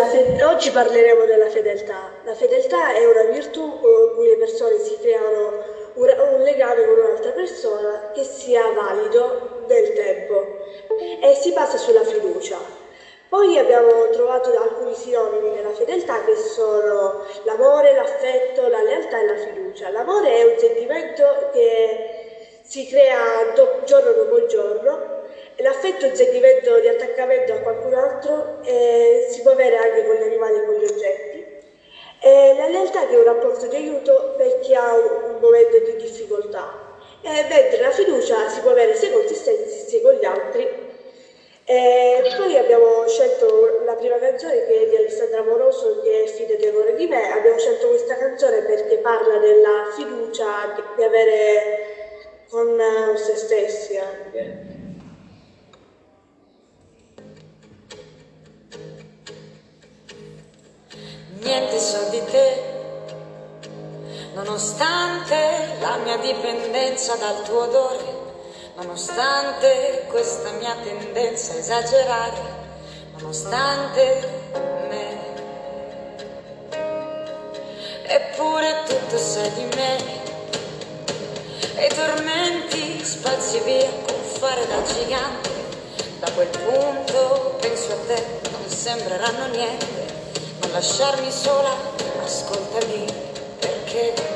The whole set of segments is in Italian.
Oggi parleremo della fedeltà. La fedeltà è una virtù con cui le persone si creano un legame con un'altra persona che sia valido nel tempo e si basa sulla fiducia. Poi abbiamo trovato alcuni sinonimi della fedeltà che sono l'amore, l'affetto, la lealtà e la fiducia. L'amore è un sentimento che si crea do giorno dopo giorno L'affetto un sentimento di attaccamento a qualcun altro e si può avere anche con gli animali e con gli oggetti. E la lealtà è un rapporto di aiuto per chi ha un momento di difficoltà. E mentre la fiducia si può avere sia con se stessi sia con gli altri. E poi abbiamo scelto la prima canzone che è di Alessandra Moroso che è Fidati amore di me. Abbiamo scelto questa canzone perché parla della fiducia di avere con se stessi anche. Niente so di te, nonostante la mia dipendenza dal tuo odore, nonostante questa mia tendenza a esagerare, nonostante me. Eppure tutto sai di me, e i tormenti spazi via con fare da gigante. Da quel punto penso a te, non sembreranno niente lasciarmi sola, ascoltami perché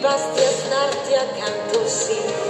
basti a starti accanto, sì.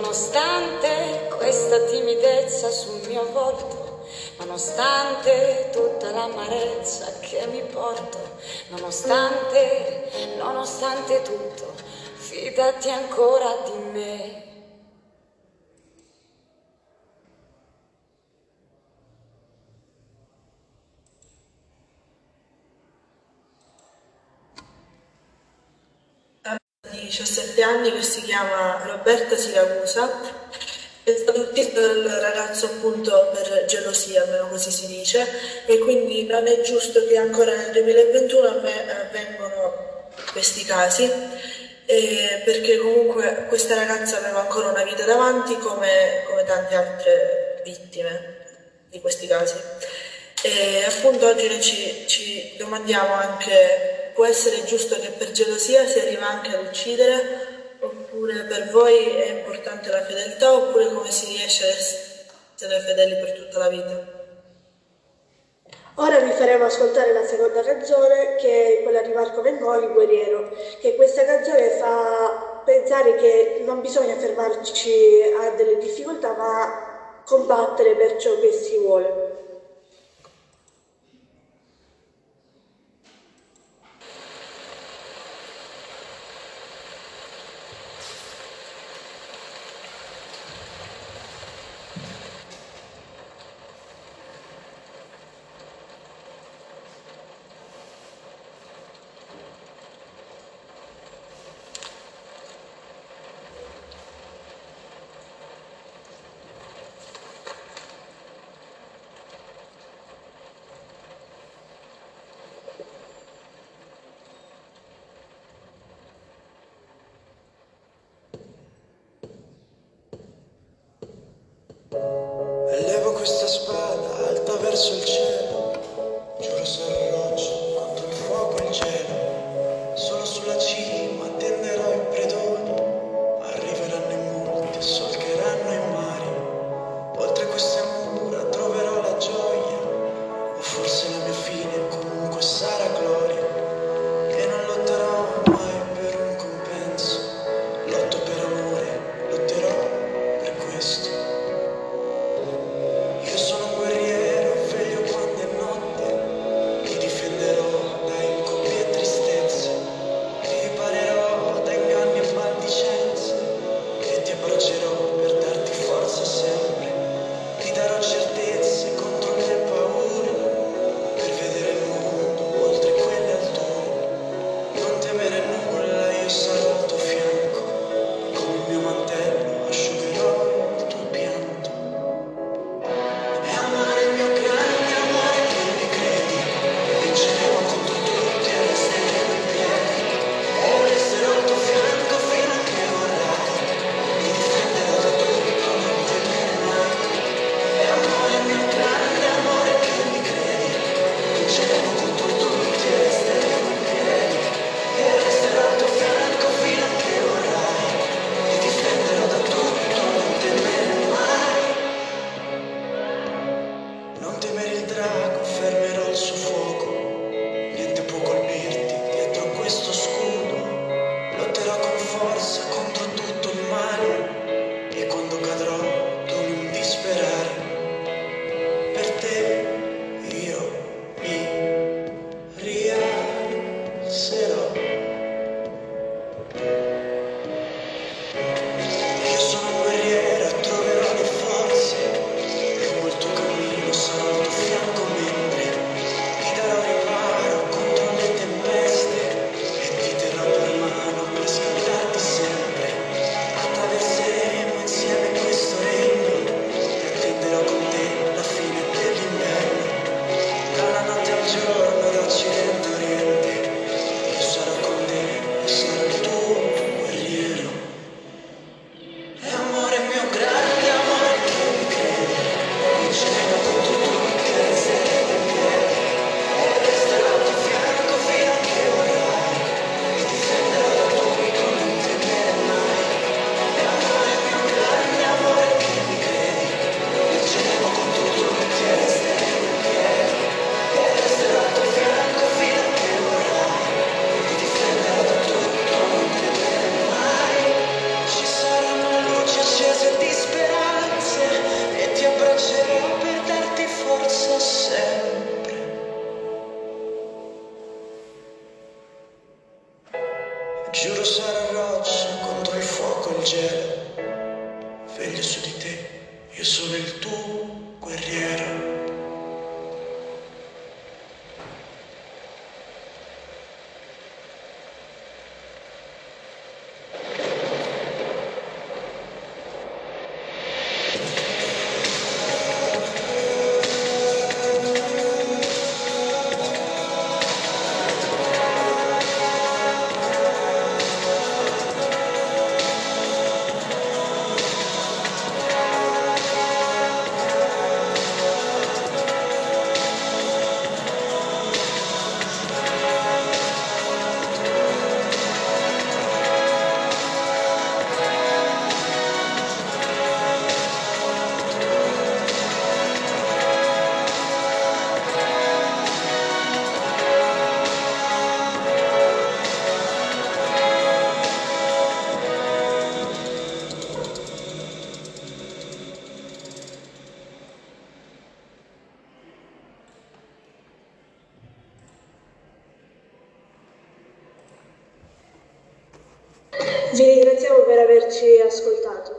Nonostante questa timidezza sul mio volto, nonostante tutta l'amarezza che mi porto, nonostante, nonostante tutto, fidati ancora di me. di 17 17 anni che si chiama Roberta Siracusa. È stato ucciso dal ragazzo appunto per gelosia, almeno così si dice, e quindi non è giusto che ancora nel 2021 avvengano questi casi, perché comunque questa ragazza aveva ancora una vita davanti come, come tante altre vittime di questi casi. E appunto oggi noi ci, ci domandiamo anche, può essere giusto che per gelosia si arriva anche ad uccidere? Oppure per voi è importante la fedeltà? Oppure come si riesce ad essere fedeli per tutta la vita? Ora vi faremo ascoltare la seconda canzone che è quella di Marco Mengoli, Guerriero, che questa canzone fa pensare che non bisogna fermarci a delle difficoltà ma combattere per ciò che si vuole. questa spada alta verso il cielo, giuro sarò Giuro sarà roccia contro il fuoco e il gelo. Veglio su di te, io sono il tuo guerriero. Averci ascoltato.